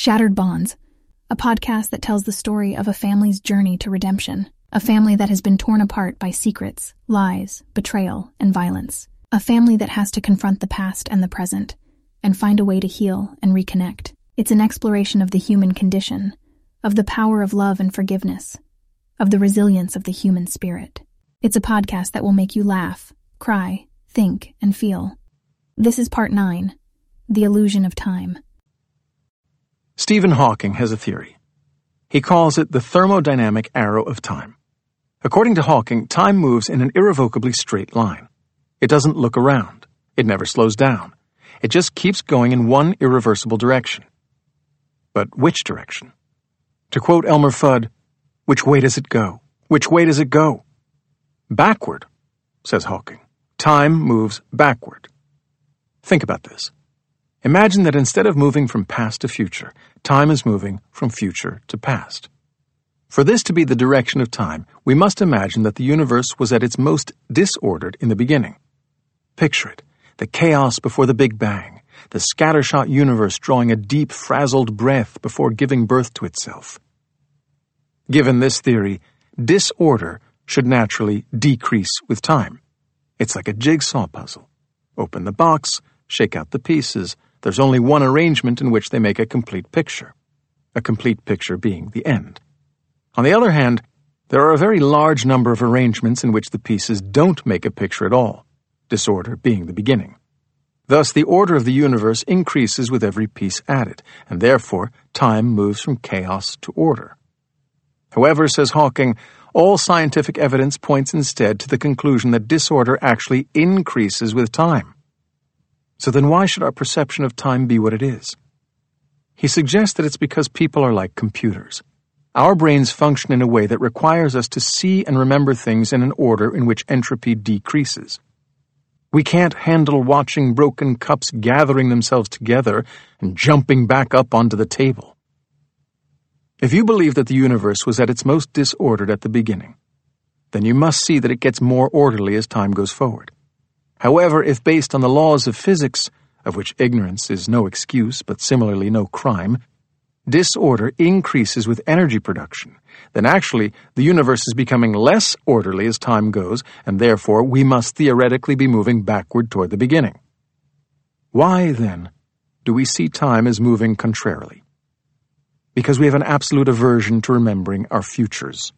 Shattered Bonds, a podcast that tells the story of a family's journey to redemption, a family that has been torn apart by secrets, lies, betrayal, and violence, a family that has to confront the past and the present, and find a way to heal and reconnect. It's an exploration of the human condition, of the power of love and forgiveness, of the resilience of the human spirit. It's a podcast that will make you laugh, cry, think, and feel. This is part 9 The Illusion of Time. Stephen Hawking has a theory. He calls it the thermodynamic arrow of time. According to Hawking, time moves in an irrevocably straight line. It doesn't look around. It never slows down. It just keeps going in one irreversible direction. But which direction? To quote Elmer Fudd, which way does it go? Which way does it go? Backward, says Hawking. Time moves backward. Think about this. Imagine that instead of moving from past to future, time is moving from future to past. For this to be the direction of time, we must imagine that the universe was at its most disordered in the beginning. Picture it the chaos before the Big Bang, the scattershot universe drawing a deep, frazzled breath before giving birth to itself. Given this theory, disorder should naturally decrease with time. It's like a jigsaw puzzle. Open the box, shake out the pieces, there's only one arrangement in which they make a complete picture, a complete picture being the end. On the other hand, there are a very large number of arrangements in which the pieces don't make a picture at all, disorder being the beginning. Thus, the order of the universe increases with every piece added, and therefore time moves from chaos to order. However, says Hawking, all scientific evidence points instead to the conclusion that disorder actually increases with time. So then why should our perception of time be what it is? He suggests that it's because people are like computers. Our brains function in a way that requires us to see and remember things in an order in which entropy decreases. We can't handle watching broken cups gathering themselves together and jumping back up onto the table. If you believe that the universe was at its most disordered at the beginning, then you must see that it gets more orderly as time goes forward. However, if based on the laws of physics, of which ignorance is no excuse but similarly no crime, disorder increases with energy production, then actually the universe is becoming less orderly as time goes, and therefore we must theoretically be moving backward toward the beginning. Why, then, do we see time as moving contrarily? Because we have an absolute aversion to remembering our futures.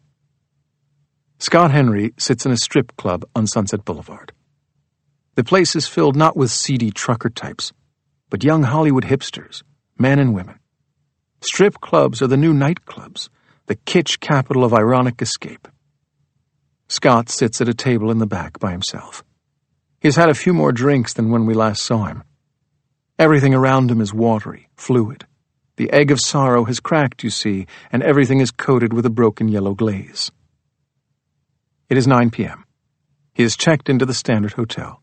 Scott Henry sits in a strip club on Sunset Boulevard. The place is filled not with seedy trucker types, but young Hollywood hipsters, men and women. Strip clubs are the new nightclubs, the kitsch capital of ironic escape. Scott sits at a table in the back by himself. He has had a few more drinks than when we last saw him. Everything around him is watery, fluid. The egg of sorrow has cracked, you see, and everything is coated with a broken yellow glaze. It is 9 p.m. He has checked into the Standard Hotel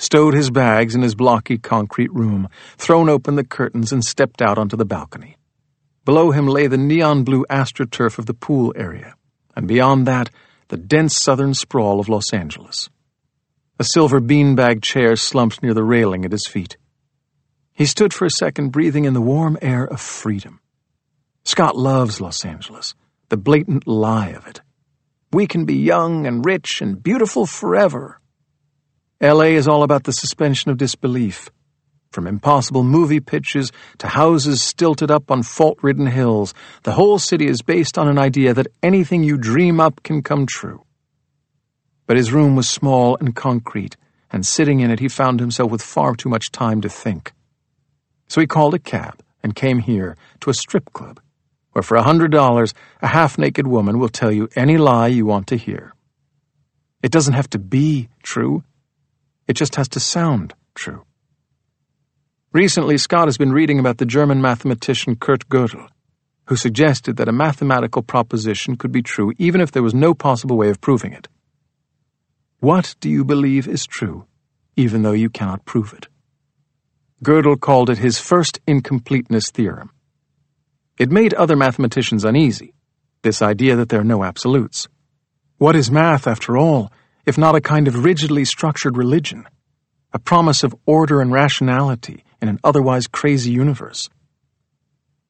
stowed his bags in his blocky concrete room, thrown open the curtains, and stepped out onto the balcony. Below him lay the neon blue astroturf of the pool area, and beyond that, the dense southern sprawl of Los Angeles. A silver beanbag chair slumped near the railing at his feet. He stood for a second, breathing in the warm air of freedom. Scott loves Los Angeles, the blatant lie of it. We can be young and rich and beautiful forever, LA is all about the suspension of disbelief. From impossible movie pitches to houses stilted up on fault ridden hills, the whole city is based on an idea that anything you dream up can come true. But his room was small and concrete, and sitting in it he found himself with far too much time to think. So he called a cab and came here to a strip club, where for a hundred dollars a half naked woman will tell you any lie you want to hear. It doesn't have to be true. It just has to sound true. Recently, Scott has been reading about the German mathematician Kurt Gödel, who suggested that a mathematical proposition could be true even if there was no possible way of proving it. What do you believe is true, even though you cannot prove it? Gödel called it his first incompleteness theorem. It made other mathematicians uneasy, this idea that there are no absolutes. What is math, after all, if not a kind of rigidly structured religion, a promise of order and rationality in an otherwise crazy universe.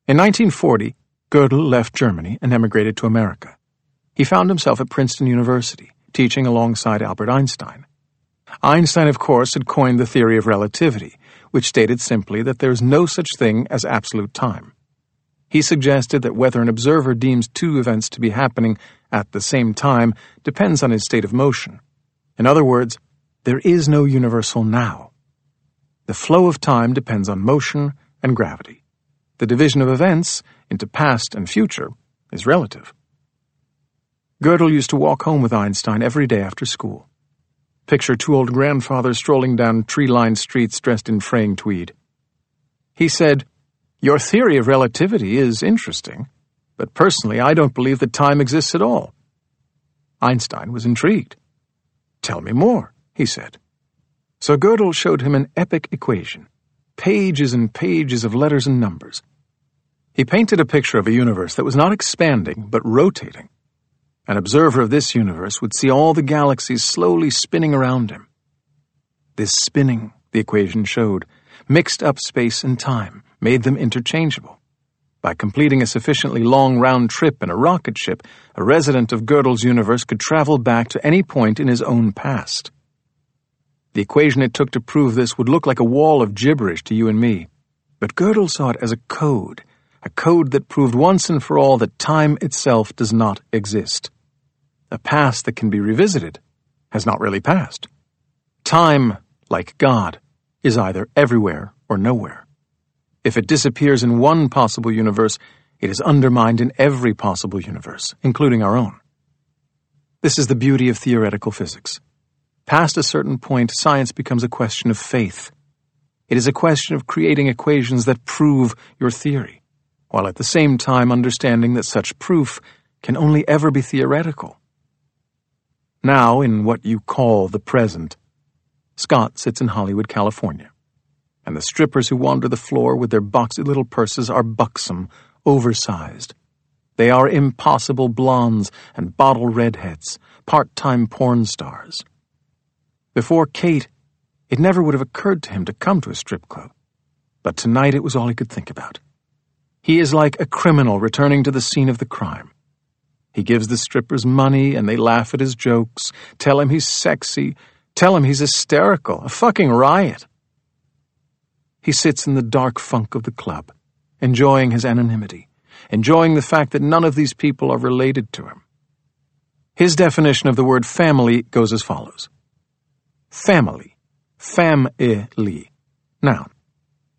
In 1940, Gödel left Germany and emigrated to America. He found himself at Princeton University, teaching alongside Albert Einstein. Einstein, of course, had coined the theory of relativity, which stated simply that there is no such thing as absolute time. He suggested that whether an observer deems two events to be happening at the same time depends on his state of motion. In other words, there is no universal now. The flow of time depends on motion and gravity. The division of events into past and future is relative. Gödel used to walk home with Einstein every day after school. Picture two old grandfathers strolling down tree lined streets dressed in fraying tweed. He said, Your theory of relativity is interesting, but personally I don't believe that time exists at all. Einstein was intrigued. Tell me more, he said. So Gödel showed him an epic equation, pages and pages of letters and numbers. He painted a picture of a universe that was not expanding, but rotating. An observer of this universe would see all the galaxies slowly spinning around him. This spinning, the equation showed, mixed up space and time, made them interchangeable. By completing a sufficiently long round trip in a rocket ship, a resident of Gödel's universe could travel back to any point in his own past. The equation it took to prove this would look like a wall of gibberish to you and me, but Gödel saw it as a code, a code that proved once and for all that time itself does not exist a past that can be revisited, has not really passed. Time, like God, is either everywhere or nowhere. If it disappears in one possible universe, it is undermined in every possible universe, including our own. This is the beauty of theoretical physics. Past a certain point, science becomes a question of faith. It is a question of creating equations that prove your theory, while at the same time understanding that such proof can only ever be theoretical. Now, in what you call the present, Scott sits in Hollywood, California, and the strippers who wander the floor with their boxy little purses are buxom, oversized. They are impossible blondes and bottle redheads, part time porn stars. Before Kate, it never would have occurred to him to come to a strip club, but tonight it was all he could think about. He is like a criminal returning to the scene of the crime. He gives the strippers money and they laugh at his jokes, tell him he's sexy, tell him he's hysterical, a fucking riot. He sits in the dark funk of the club, enjoying his anonymity, enjoying the fact that none of these people are related to him. His definition of the word family goes as follows Family, family, noun.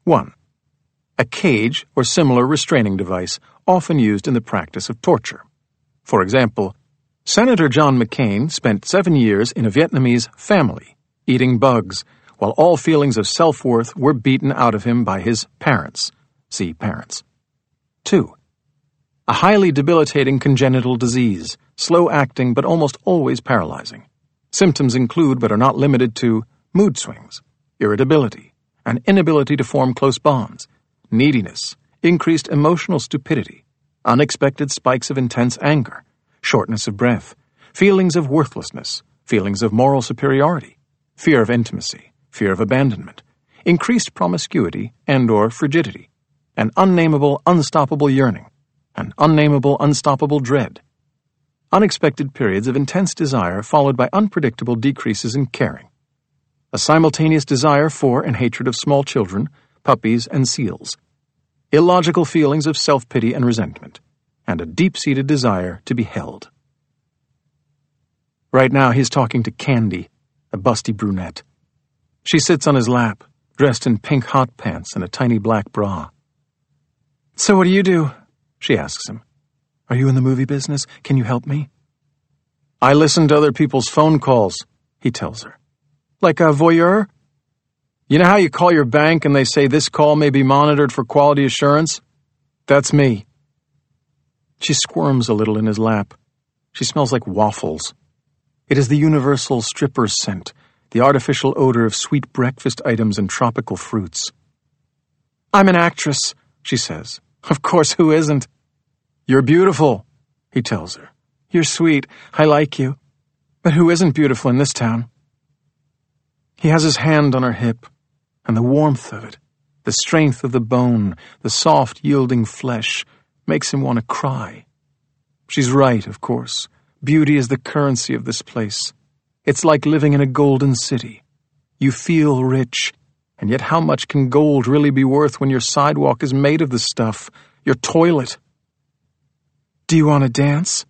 1. A cage or similar restraining device often used in the practice of torture. For example, Senator John McCain spent seven years in a Vietnamese family, eating bugs, while all feelings of self worth were beaten out of him by his parents. See parents. 2. A highly debilitating congenital disease, slow acting but almost always paralyzing. Symptoms include but are not limited to mood swings, irritability, an inability to form close bonds, neediness, increased emotional stupidity, unexpected spikes of intense anger, shortness of breath, feelings of worthlessness, feelings of moral superiority, fear of intimacy, fear of abandonment, increased promiscuity and or frigidity, an unnameable unstoppable yearning, an unnameable unstoppable dread, unexpected periods of intense desire followed by unpredictable decreases in caring, a simultaneous desire for and hatred of small children, puppies, and seals, illogical feelings of self pity and resentment, and a deep seated desire to be held. Right now, he's talking to Candy, a busty brunette. She sits on his lap, dressed in pink hot pants and a tiny black bra. So, what do you do? She asks him. Are you in the movie business? Can you help me? I listen to other people's phone calls, he tells her. Like a voyeur? You know how you call your bank and they say this call may be monitored for quality assurance? That's me. She squirms a little in his lap. She smells like waffles. It is the universal stripper's scent, the artificial odor of sweet breakfast items and tropical fruits. I'm an actress, she says. Of course, who isn't? You're beautiful, he tells her. You're sweet. I like you. But who isn't beautiful in this town? He has his hand on her hip and the warmth of it, The strength of the bone, the soft, yielding flesh, makes him want to cry. She's right, of course. Beauty is the currency of this place. It's like living in a golden city. You feel rich, and yet how much can gold really be worth when your sidewalk is made of the stuff, your toilet? Do you want to dance?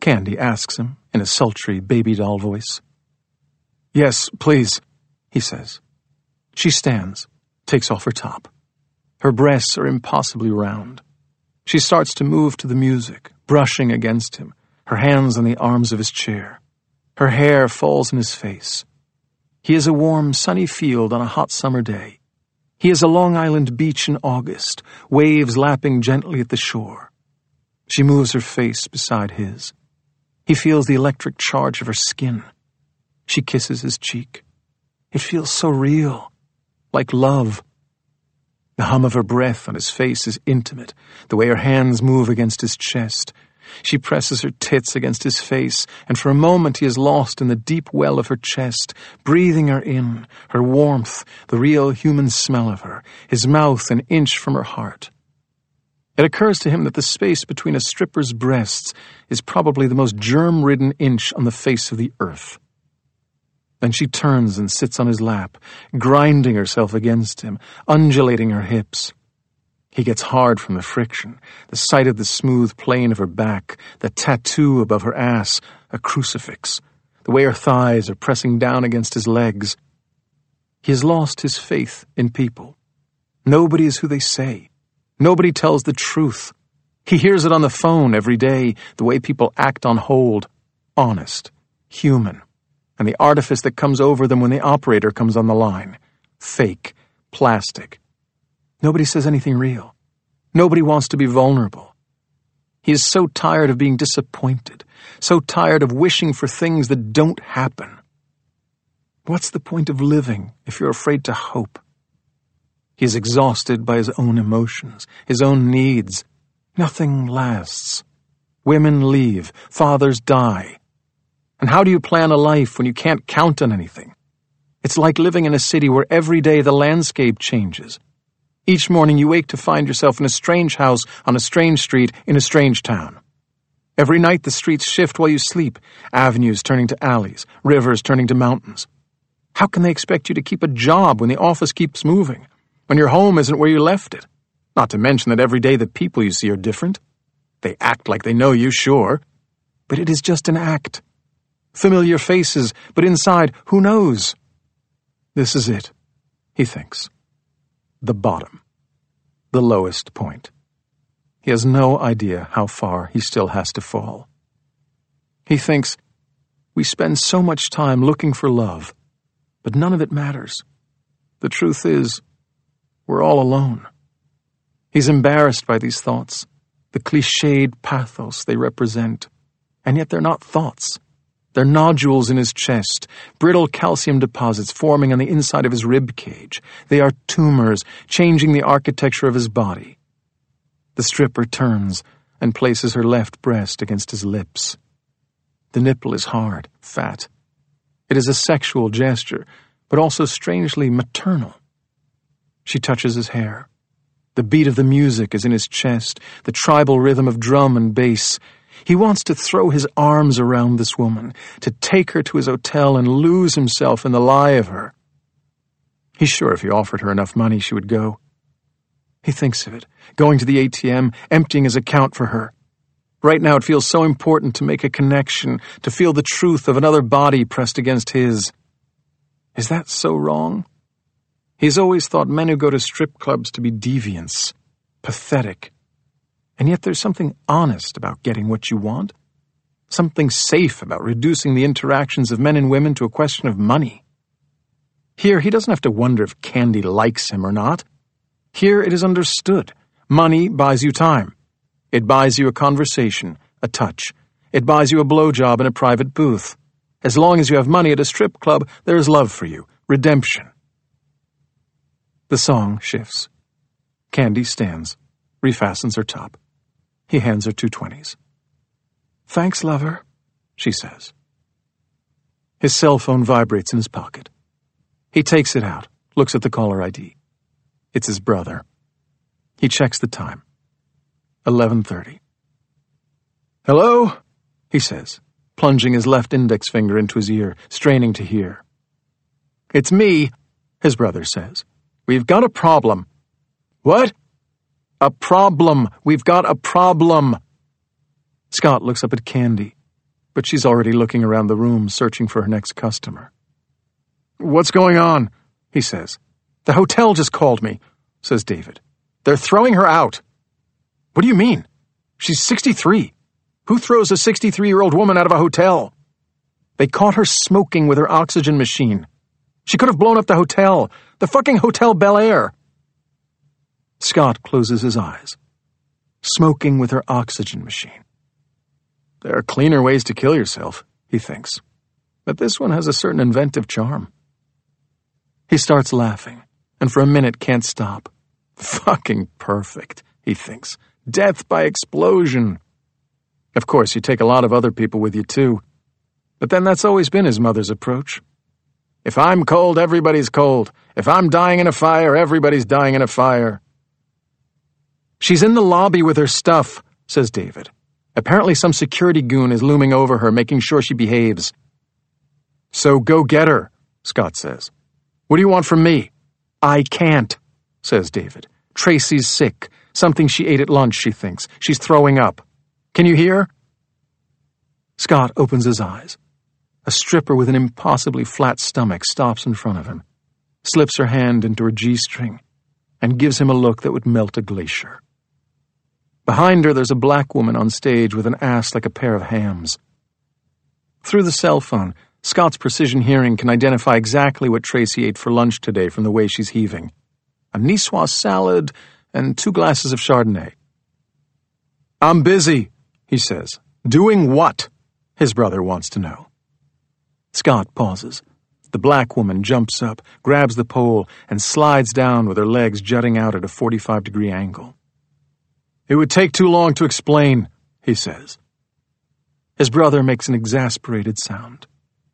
Candy asks him in a sultry baby doll voice. Yes, please, he says. She stands, takes off her top. Her breasts are impossibly round. She starts to move to the music, brushing against him, her hands on the arms of his chair. Her hair falls in his face. He is a warm, sunny field on a hot summer day. He is a Long Island beach in August, waves lapping gently at the shore. She moves her face beside his. He feels the electric charge of her skin. She kisses his cheek. It feels so real, like love. The hum of her breath on his face is intimate, the way her hands move against his chest, she presses her tits against his face, and for a moment he is lost in the deep well of her chest, breathing her in, her warmth, the real human smell of her, his mouth an inch from her heart. It occurs to him that the space between a stripper's breasts is probably the most germ ridden inch on the face of the earth. Then she turns and sits on his lap, grinding herself against him, undulating her hips. He gets hard from the friction, the sight of the smooth plane of her back, the tattoo above her ass, a crucifix, the way her thighs are pressing down against his legs. He has lost his faith in people. Nobody is who they say. Nobody tells the truth. He hears it on the phone every day, the way people act on hold. Honest. Human. And the artifice that comes over them when the operator comes on the line. Fake. Plastic. Nobody says anything real. Nobody wants to be vulnerable. He is so tired of being disappointed, so tired of wishing for things that don't happen. What's the point of living if you're afraid to hope? He is exhausted by his own emotions, his own needs. Nothing lasts. Women leave, fathers die. And how do you plan a life when you can't count on anything? It's like living in a city where every day the landscape changes, each morning you wake to find yourself in a strange house on a strange street in a strange town. Every night the streets shift while you sleep, avenues turning to alleys, rivers turning to mountains. How can they expect you to keep a job when the office keeps moving, when your home isn't where you left it? Not to mention that every day the people you see are different. They act like they know you, sure, but it is just an act. Familiar faces, but inside, who knows? This is it, he thinks the bottom, the lowest point. He has no idea how far he still has to fall. He thinks, we spend so much time looking for love, but none of it matters. The truth is, we're all alone. He's embarrassed by these thoughts, the cliched pathos they represent, and yet they're not thoughts. They're nodules in his chest, brittle calcium deposits forming on the inside of his rib cage. They are tumors, changing the architecture of his body. The stripper turns and places her left breast against his lips. The nipple is hard, fat. It is a sexual gesture, but also strangely maternal. She touches his hair. The beat of the music is in his chest, the tribal rhythm of drum and bass. He wants to throw his arms around this woman, to take her to his hotel and lose himself in the lie of her. He's sure if he offered her enough money, she would go. He thinks of it, going to the ATM, emptying his account for her. Right now, it feels so important to make a connection, to feel the truth of another body pressed against his. Is that so wrong? He's always thought men who go to strip clubs to be deviants, pathetic, and yet there's something honest about getting what you want. Something safe about reducing the interactions of men and women to a question of money. Here, he doesn't have to wonder if Candy likes him or not. Here, it is understood. Money buys you time. It buys you a conversation, a touch. It buys you a blowjob in a private booth. As long as you have money at a strip club, there is love for you, redemption. The song shifts. Candy stands, refastens her top. He hands her two twenties. Thanks, lover, she says. His cell phone vibrates in his pocket. He takes it out, looks at the caller ID. It's his brother. He checks the time. 11:30. Hello? he says, plunging his left index finger into his ear, straining to hear. It's me, his brother says. We've got a problem. What? A problem. We've got a problem. Scott looks up at Candy, but she's already looking around the room searching for her next customer. What's going on? he says. The hotel just called me, says David. They're throwing her out. What do you mean? She's 63. Who throws a 63 year old woman out of a hotel? They caught her smoking with her oxygen machine. She could have blown up the hotel, the fucking Hotel Bel Air. Scott closes his eyes. Smoking with her oxygen machine. There are cleaner ways to kill yourself, he thinks. But this one has a certain inventive charm. He starts laughing, and for a minute can't stop. Fucking perfect, he thinks. Death by explosion. Of course, you take a lot of other people with you, too. But then that's always been his mother's approach. If I'm cold, everybody's cold. If I'm dying in a fire, everybody's dying in a fire. She's in the lobby with her stuff, says David. Apparently, some security goon is looming over her, making sure she behaves. So go get her, Scott says. What do you want from me? I can't, says David. Tracy's sick. Something she ate at lunch, she thinks. She's throwing up. Can you hear? Scott opens his eyes. A stripper with an impossibly flat stomach stops in front of him, slips her hand into her G string, and gives him a look that would melt a glacier. Behind her, there's a black woman on stage with an ass like a pair of hams. Through the cell phone, Scott's precision hearing can identify exactly what Tracy ate for lunch today from the way she's heaving a niçoise salad and two glasses of Chardonnay. I'm busy, he says. Doing what? His brother wants to know. Scott pauses. The black woman jumps up, grabs the pole, and slides down with her legs jutting out at a 45 degree angle. It would take too long to explain, he says. His brother makes an exasperated sound.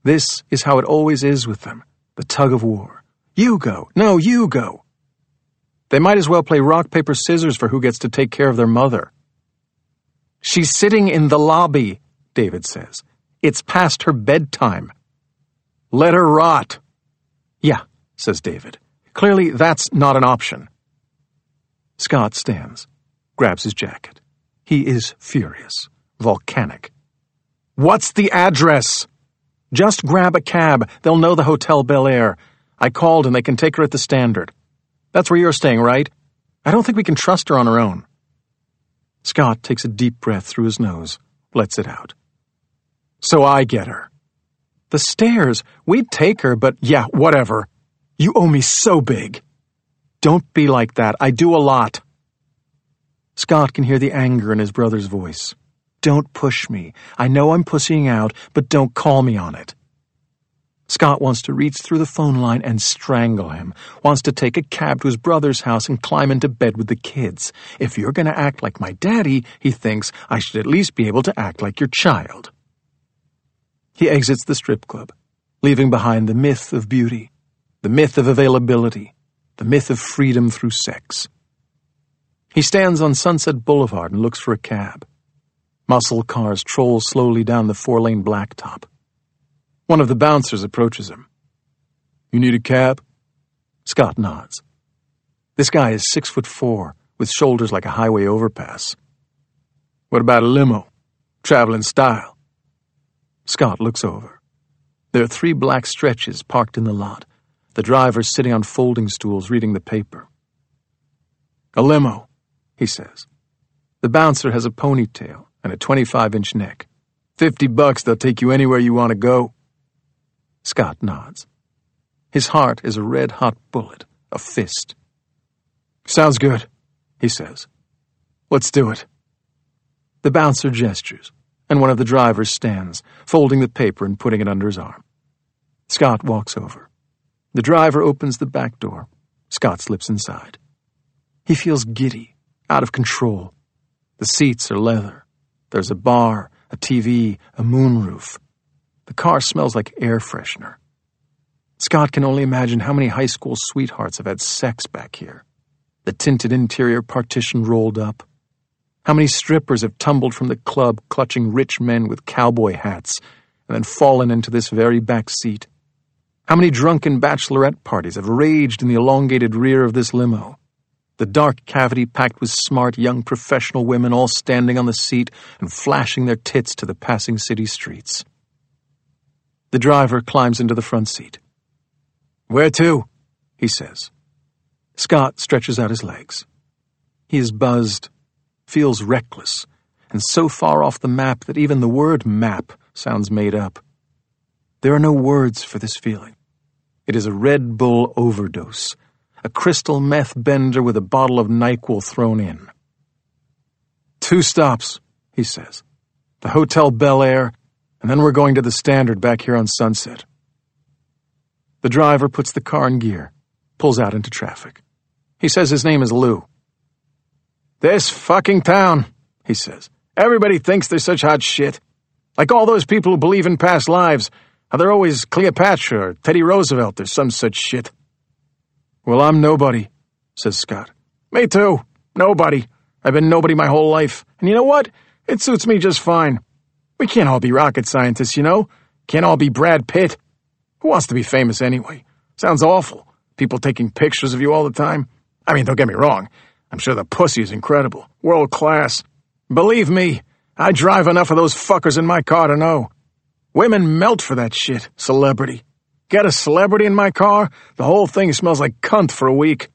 This is how it always is with them the tug of war. You go. No, you go. They might as well play rock, paper, scissors for who gets to take care of their mother. She's sitting in the lobby, David says. It's past her bedtime. Let her rot. Yeah, says David. Clearly, that's not an option. Scott stands, grabs his jacket. He is furious, volcanic. What's the address? Just grab a cab. They'll know the Hotel Bel Air. I called and they can take her at the Standard. That's where you're staying, right? I don't think we can trust her on her own. Scott takes a deep breath through his nose, lets it out. So I get her. The stairs. We'd take her, but yeah, whatever. You owe me so big. Don't be like that. I do a lot. Scott can hear the anger in his brother's voice. Don't push me. I know I'm pussying out, but don't call me on it. Scott wants to reach through the phone line and strangle him, wants to take a cab to his brother's house and climb into bed with the kids. If you're going to act like my daddy, he thinks, I should at least be able to act like your child. He exits the strip club, leaving behind the myth of beauty, the myth of availability, the myth of freedom through sex. He stands on Sunset Boulevard and looks for a cab. Muscle cars troll slowly down the four lane blacktop. One of the bouncers approaches him. You need a cab? Scott nods. This guy is six foot four, with shoulders like a highway overpass. What about a limo? Traveling style. Scott looks over. There are three black stretches parked in the lot, the driver sitting on folding stools reading the paper. A limo, he says. The bouncer has a ponytail and a 25 inch neck. Fifty bucks, they'll take you anywhere you want to go. Scott nods. His heart is a red hot bullet, a fist. Sounds good, he says. Let's do it. The bouncer gestures, and one of the drivers stands, folding the paper and putting it under his arm. Scott walks over. The driver opens the back door. Scott slips inside. He feels giddy, out of control. The seats are leather. There's a bar, a TV, a moonroof. The car smells like air freshener. Scott can only imagine how many high school sweethearts have had sex back here. the tinted interior partition rolled up. How many strippers have tumbled from the club clutching rich men with cowboy hats and then fallen into this very back seat? How many drunken bachelorette parties have raged in the elongated rear of this limo? The dark cavity packed with smart young professional women all standing on the seat and flashing their tits to the passing city streets. The driver climbs into the front seat. Where to? he says. Scott stretches out his legs. He is buzzed, feels reckless, and so far off the map that even the word map sounds made up. There are no words for this feeling. It is a Red Bull overdose, a crystal meth bender with a bottle of NyQuil thrown in. Two stops, he says. The Hotel Bel Air, and then we're going to the Standard back here on Sunset. The driver puts the car in gear, pulls out into traffic. He says his name is Lou. This fucking town, he says. Everybody thinks they're such hot shit. Like all those people who believe in past lives, how they're always Cleopatra or Teddy Roosevelt or some such shit. Well, I'm nobody, says Scott. Me too. Nobody. I've been nobody my whole life. And you know what? It suits me just fine. We can't all be rocket scientists, you know? Can't all be Brad Pitt. Who wants to be famous anyway? Sounds awful. People taking pictures of you all the time. I mean, don't get me wrong. I'm sure the pussy is incredible. World class. Believe me, I drive enough of those fuckers in my car to know. Women melt for that shit, celebrity. Get a celebrity in my car, the whole thing smells like cunt for a week.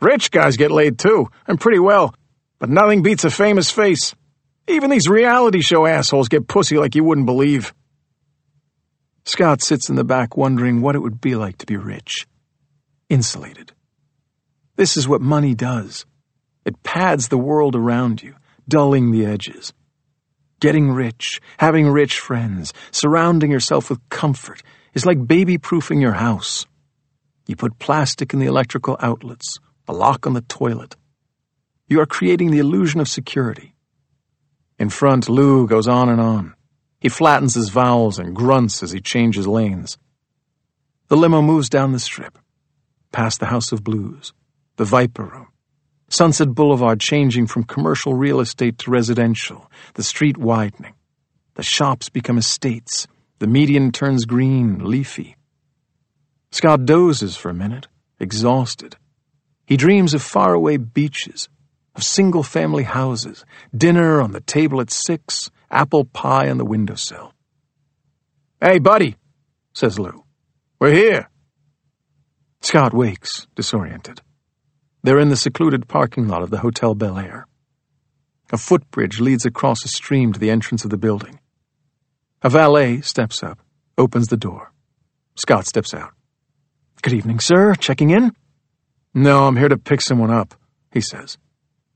Rich guys get laid too, and pretty well, but nothing beats a famous face. Even these reality show assholes get pussy like you wouldn't believe. Scott sits in the back wondering what it would be like to be rich. Insulated. This is what money does. It pads the world around you, dulling the edges. Getting rich, having rich friends, surrounding yourself with comfort is like baby proofing your house. You put plastic in the electrical outlets, a lock on the toilet. You are creating the illusion of security. In front, Lou goes on and on. He flattens his vowels and grunts as he changes lanes. The limo moves down the strip, past the House of Blues, the Viper Room, Sunset Boulevard changing from commercial real estate to residential, the street widening. The shops become estates. The median turns green, leafy. Scott dozes for a minute, exhausted. He dreams of faraway beaches, of single family houses, dinner on the table at six, apple pie on the windowsill. Hey, buddy, says Lou. We're here. Scott wakes, disoriented. They're in the secluded parking lot of the Hotel Bel Air. A footbridge leads across a stream to the entrance of the building. A valet steps up, opens the door. Scott steps out. Good evening, sir. Checking in? No, I'm here to pick someone up, he says.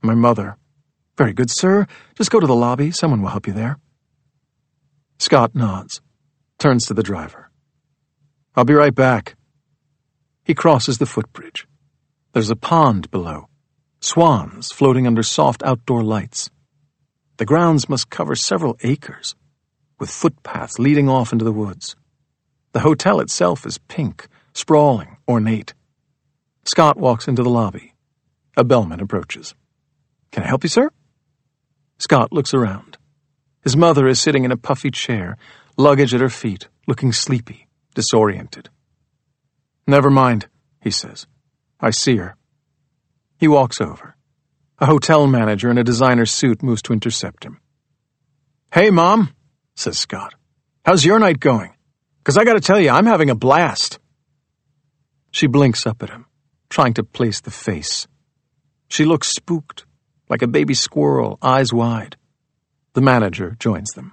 My mother. Very good, sir. Just go to the lobby. Someone will help you there. Scott nods, turns to the driver. I'll be right back. He crosses the footbridge. There's a pond below, swans floating under soft outdoor lights. The grounds must cover several acres, with footpaths leading off into the woods. The hotel itself is pink, sprawling, ornate. Scott walks into the lobby. A bellman approaches. Can I help you, sir? Scott looks around. His mother is sitting in a puffy chair, luggage at her feet, looking sleepy, disoriented. Never mind, he says. I see her. He walks over. A hotel manager in a designer suit moves to intercept him. Hey, Mom, says Scott. How's your night going? Because I gotta tell you, I'm having a blast. She blinks up at him, trying to place the face. She looks spooked, like a baby squirrel, eyes wide. The manager joins them.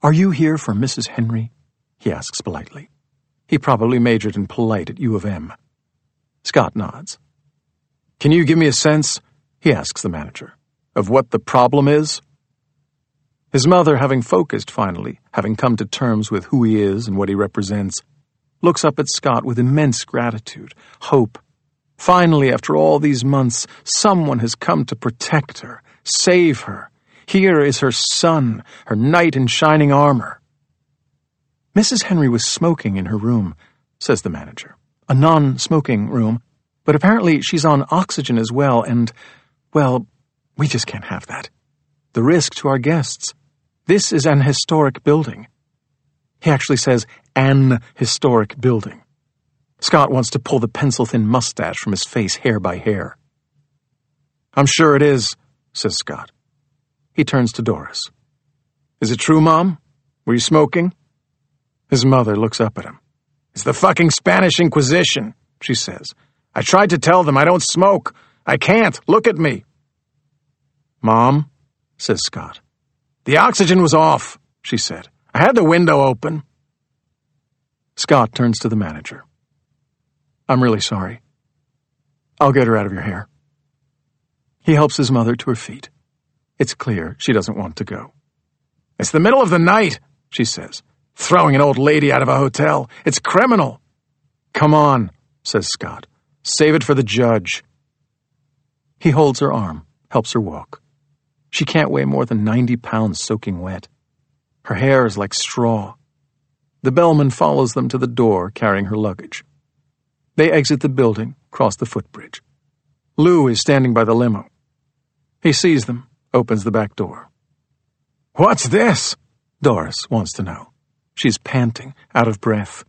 Are you here for Mrs. Henry? He asks politely. He probably majored in polite at U of M. Scott nods. Can you give me a sense, he asks the manager, of what the problem is? His mother, having focused finally, having come to terms with who he is and what he represents, looks up at Scott with immense gratitude, hope. Finally, after all these months, someone has come to protect her, save her. Here is her son, her knight in shining armor. Mrs. Henry was smoking in her room, says the manager a non smoking room, But apparently she's on oxygen as well, and, well, we just can't have that. The risk to our guests. This is an historic building. He actually says an historic building. Scott wants to pull the pencil thin mustache from his face hair by hair. I'm sure it is, says Scott. He turns to Doris. Is it true, Mom? Were you smoking? His mother looks up at him. It's the fucking Spanish Inquisition, she says. I tried to tell them I don't smoke. I can't. Look at me. Mom, says Scott. The oxygen was off, she said. I had the window open. Scott turns to the manager. I'm really sorry. I'll get her out of your hair. He helps his mother to her feet. It's clear she doesn't want to go. It's the middle of the night, she says. Throwing an old lady out of a hotel. It's criminal. Come on, says Scott. Save it for the judge. He holds her arm, helps her walk. She can't weigh more than 90 pounds soaking wet. Her hair is like straw. The bellman follows them to the door, carrying her luggage. They exit the building, cross the footbridge. Lou is standing by the limo. He sees them, opens the back door. What's this? Doris wants to know. She's panting, out of breath.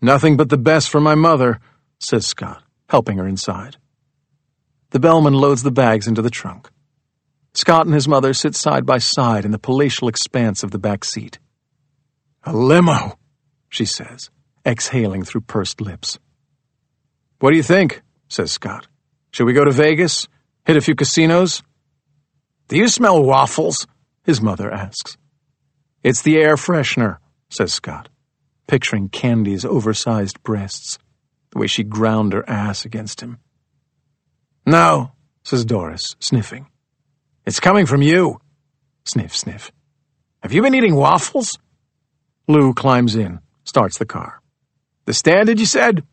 Nothing but the best for my mother, says Scott, helping her inside. The bellman loads the bags into the trunk. Scott and his mother sit side by side in the palatial expanse of the back seat. A limo, she says, exhaling through pursed lips. What do you think? says Scott. Should we go to Vegas? Hit a few casinos? Do you smell waffles? his mother asks. It's the air freshener, says Scott, picturing Candy's oversized breasts, the way she ground her ass against him. No, says Doris, sniffing. It's coming from you. Sniff, sniff. Have you been eating waffles? Lou climbs in, starts the car. The standard, you said?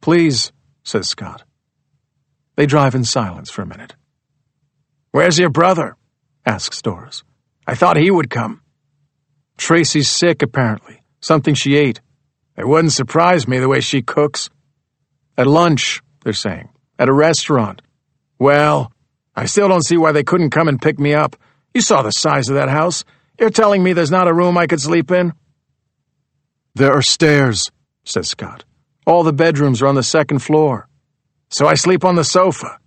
Please, says Scott. They drive in silence for a minute. Where's your brother? asks Doris. I thought he would come. Tracy's sick, apparently. Something she ate. It wouldn't surprise me the way she cooks. At lunch, they're saying. At a restaurant. Well, I still don't see why they couldn't come and pick me up. You saw the size of that house. You're telling me there's not a room I could sleep in? There are stairs, says Scott. All the bedrooms are on the second floor. So I sleep on the sofa.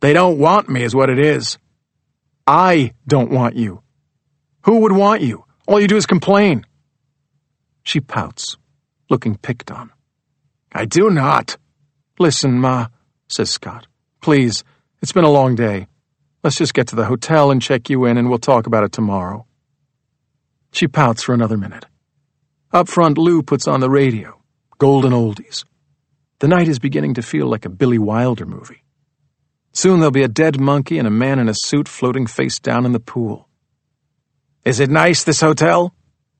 They don't want me, is what it is. I don't want you. Who would want you? All you do is complain. She pouts, looking picked on. I do not. Listen, Ma, says Scott. Please, it's been a long day. Let's just get to the hotel and check you in, and we'll talk about it tomorrow. She pouts for another minute. Up front, Lou puts on the radio. Golden oldies. The night is beginning to feel like a Billy Wilder movie. Soon there'll be a dead monkey and a man in a suit floating face down in the pool. Is it nice, this hotel?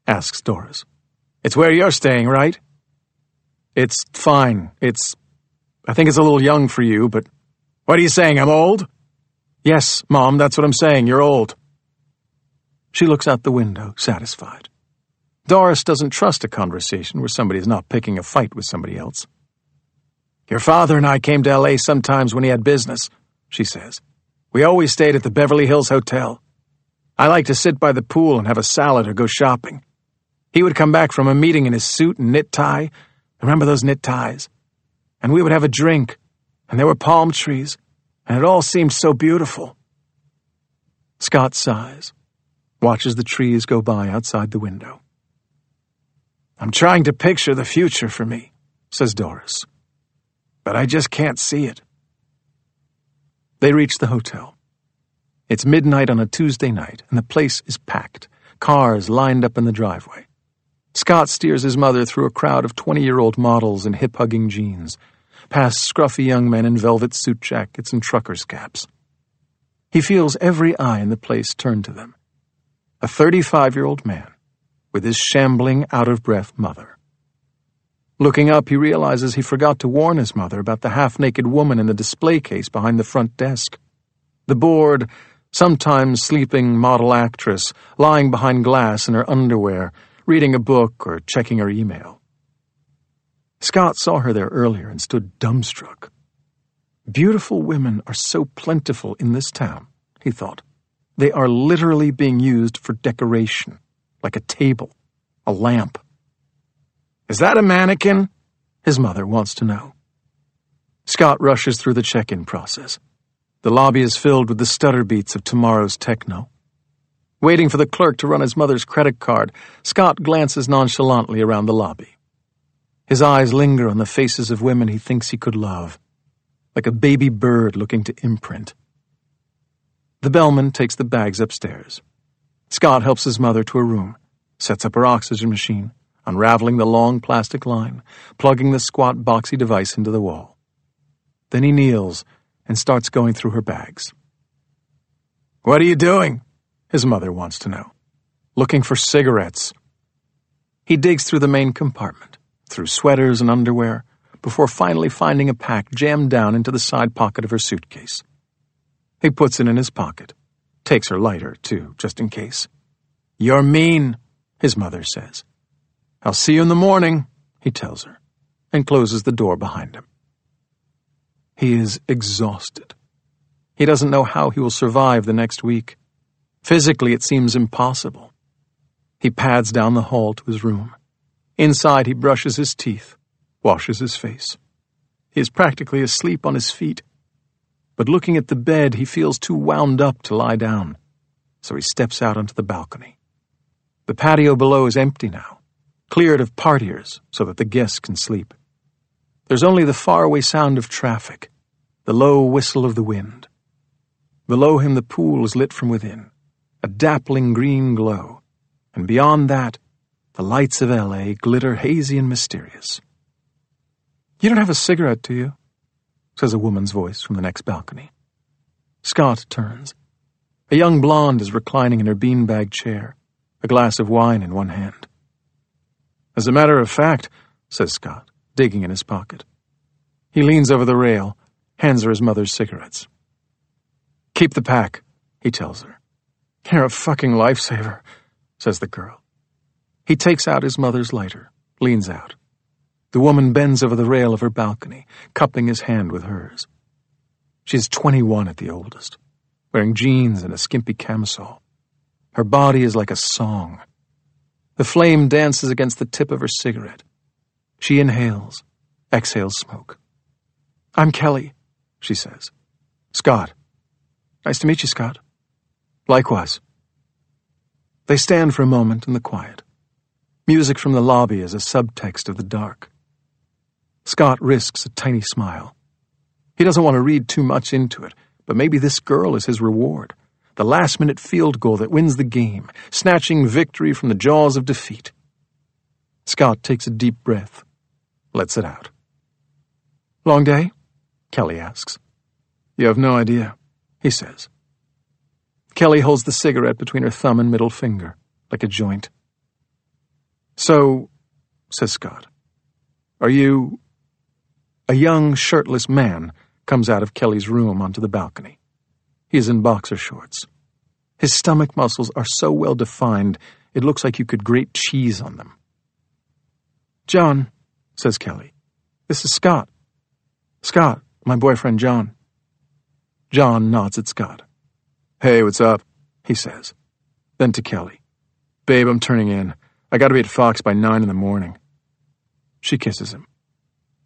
asks Doris. It's where you're staying, right? It's fine. It's. I think it's a little young for you, but what are you saying, I'm old? Yes, Mom, that's what I'm saying, you're old. She looks out the window, satisfied. Doris doesn't trust a conversation where somebody is not picking a fight with somebody else. Your father and I came to L.A. sometimes when he had business, she says. We always stayed at the Beverly Hills Hotel. I like to sit by the pool and have a salad or go shopping. He would come back from a meeting in his suit and knit tie. Remember those knit ties? And we would have a drink and there were palm trees, and it all seemed so beautiful. Scott sighs, watches the trees go by outside the window. I'm trying to picture the future for me, says Doris. But I just can't see it. They reach the hotel. It's midnight on a Tuesday night, and the place is packed, cars lined up in the driveway. Scott steers his mother through a crowd of 20 year old models in hip hugging jeans past scruffy young men in velvet suit jackets and truckers' caps. He feels every eye in the place turn to them. A 35 year old man with his shambling, out of breath mother. Looking up, he realizes he forgot to warn his mother about the half naked woman in the display case behind the front desk. The bored, sometimes sleeping model actress lying behind glass in her underwear, reading a book or checking her email. Scott saw her there earlier and stood dumbstruck. Beautiful women are so plentiful in this town, he thought. They are literally being used for decoration, like a table, a lamp. Is that a mannequin? His mother wants to know. Scott rushes through the check in process. The lobby is filled with the stutter beats of tomorrow's techno. Waiting for the clerk to run his mother's credit card, Scott glances nonchalantly around the lobby. His eyes linger on the faces of women he thinks he could love, like a baby bird looking to imprint. The bellman takes the bags upstairs. Scott helps his mother to a room, sets up her oxygen machine, unraveling the long plastic line, plugging the squat boxy device into the wall. Then he kneels and starts going through her bags. What are you doing? His mother wants to know. Looking for cigarettes. He digs through the main compartment, through sweaters and underwear, before finally finding a pack jammed down into the side pocket of her suitcase. He puts it in his pocket, takes her lighter, too, just in case. You're mean, his mother says. I'll see you in the morning, he tells her, and closes the door behind him. He is exhausted. He doesn't know how he will survive the next week. Physically, it seems impossible. He pads down the hall to his room. Inside, he brushes his teeth, washes his face. He is practically asleep on his feet. But looking at the bed, he feels too wound up to lie down, so he steps out onto the balcony. The patio below is empty now, cleared of partiers so that the guests can sleep. There's only the faraway sound of traffic, the low whistle of the wind. Below him, the pool is lit from within, a dappling green glow, and beyond that, the lights of L.A. glitter hazy and mysterious. You don't have a cigarette, do you? says a woman's voice from the next balcony. Scott turns. A young blonde is reclining in her beanbag chair, a glass of wine in one hand. As a matter of fact, says Scott, digging in his pocket. He leans over the rail, hands her his mother's cigarettes. Keep the pack, he tells her. You're a fucking lifesaver, says the girl. He takes out his mother's lighter, leans out. The woman bends over the rail of her balcony, cupping his hand with hers. She's 21 at the oldest, wearing jeans and a skimpy camisole. Her body is like a song. The flame dances against the tip of her cigarette, she inhales, exhales smoke. I'm Kelly, she says. Scott. Nice to meet you, Scott. Likewise. They stand for a moment in the quiet. Music from the lobby is a subtext of the dark. Scott risks a tiny smile. He doesn't want to read too much into it, but maybe this girl is his reward. The last minute field goal that wins the game, snatching victory from the jaws of defeat. Scott takes a deep breath lets it out. Long day? Kelly asks. You have no idea, he says. Kelly holds the cigarette between her thumb and middle finger, like a joint. So, says Scott, are you. A young, shirtless man comes out of Kelly's room onto the balcony. He is in boxer shorts. His stomach muscles are so well defined, it looks like you could grate cheese on them. John, says Kelly. This is Scott. Scott, my boyfriend John. John nods at Scott. Hey, what's up? he says. Then to Kelly. Babe, I'm turning in. I gotta be at Fox by nine in the morning. She kisses him.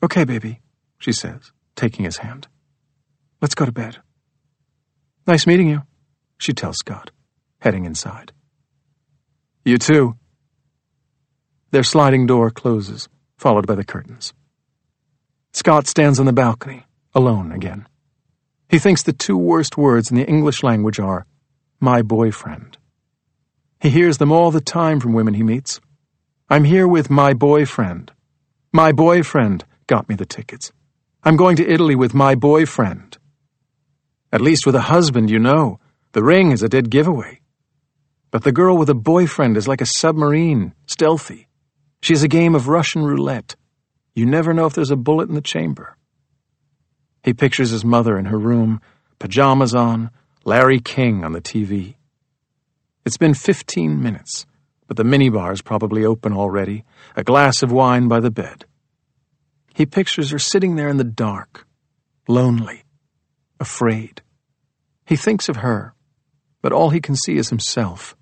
Okay, baby, she says, taking his hand. Let's go to bed. Nice meeting you, she tells Scott, heading inside. You too. Their sliding door closes followed by the curtains. Scott stands on the balcony, alone again. He thinks the two worst words in the English language are, my boyfriend. He hears them all the time from women he meets. I'm here with my boyfriend. My boyfriend got me the tickets. I'm going to Italy with my boyfriend. At least with a husband, you know. The ring is a dead giveaway. But the girl with a boyfriend is like a submarine, stealthy. She's a game of Russian roulette. You never know if there's a bullet in the chamber. He pictures his mother in her room, pajamas on, Larry King on the TV. It's been 15 minutes, but the minibar's probably open already, a glass of wine by the bed. He pictures her sitting there in the dark, lonely, afraid. He thinks of her, but all he can see is himself,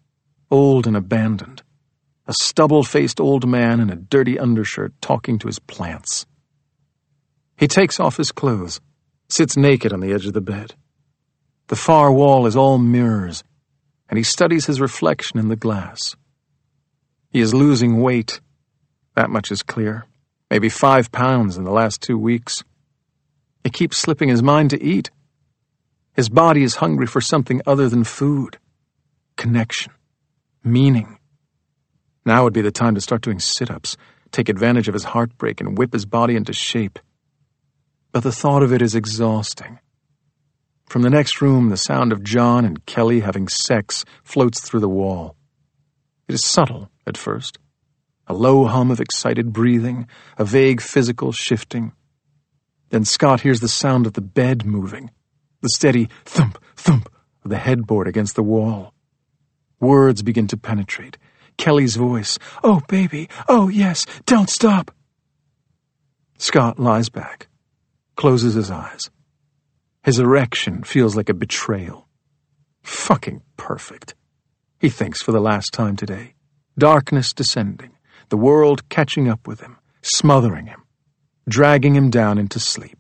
old and abandoned, a stubble faced old man in a dirty undershirt talking to his plants. He takes off his clothes, sits naked on the edge of the bed. The far wall is all mirrors, and he studies his reflection in the glass. He is losing weight. That much is clear. Maybe five pounds in the last two weeks. It keeps slipping his mind to eat. His body is hungry for something other than food. Connection. Meaning. Now would be the time to start doing sit ups, take advantage of his heartbreak, and whip his body into shape. But the thought of it is exhausting. From the next room, the sound of John and Kelly having sex floats through the wall. It is subtle at first a low hum of excited breathing, a vague physical shifting. Then Scott hears the sound of the bed moving, the steady thump, thump of the headboard against the wall. Words begin to penetrate. Kelly's voice, Oh, baby, oh, yes, don't stop. Scott lies back, closes his eyes. His erection feels like a betrayal. Fucking perfect. He thinks for the last time today. Darkness descending, the world catching up with him, smothering him, dragging him down into sleep.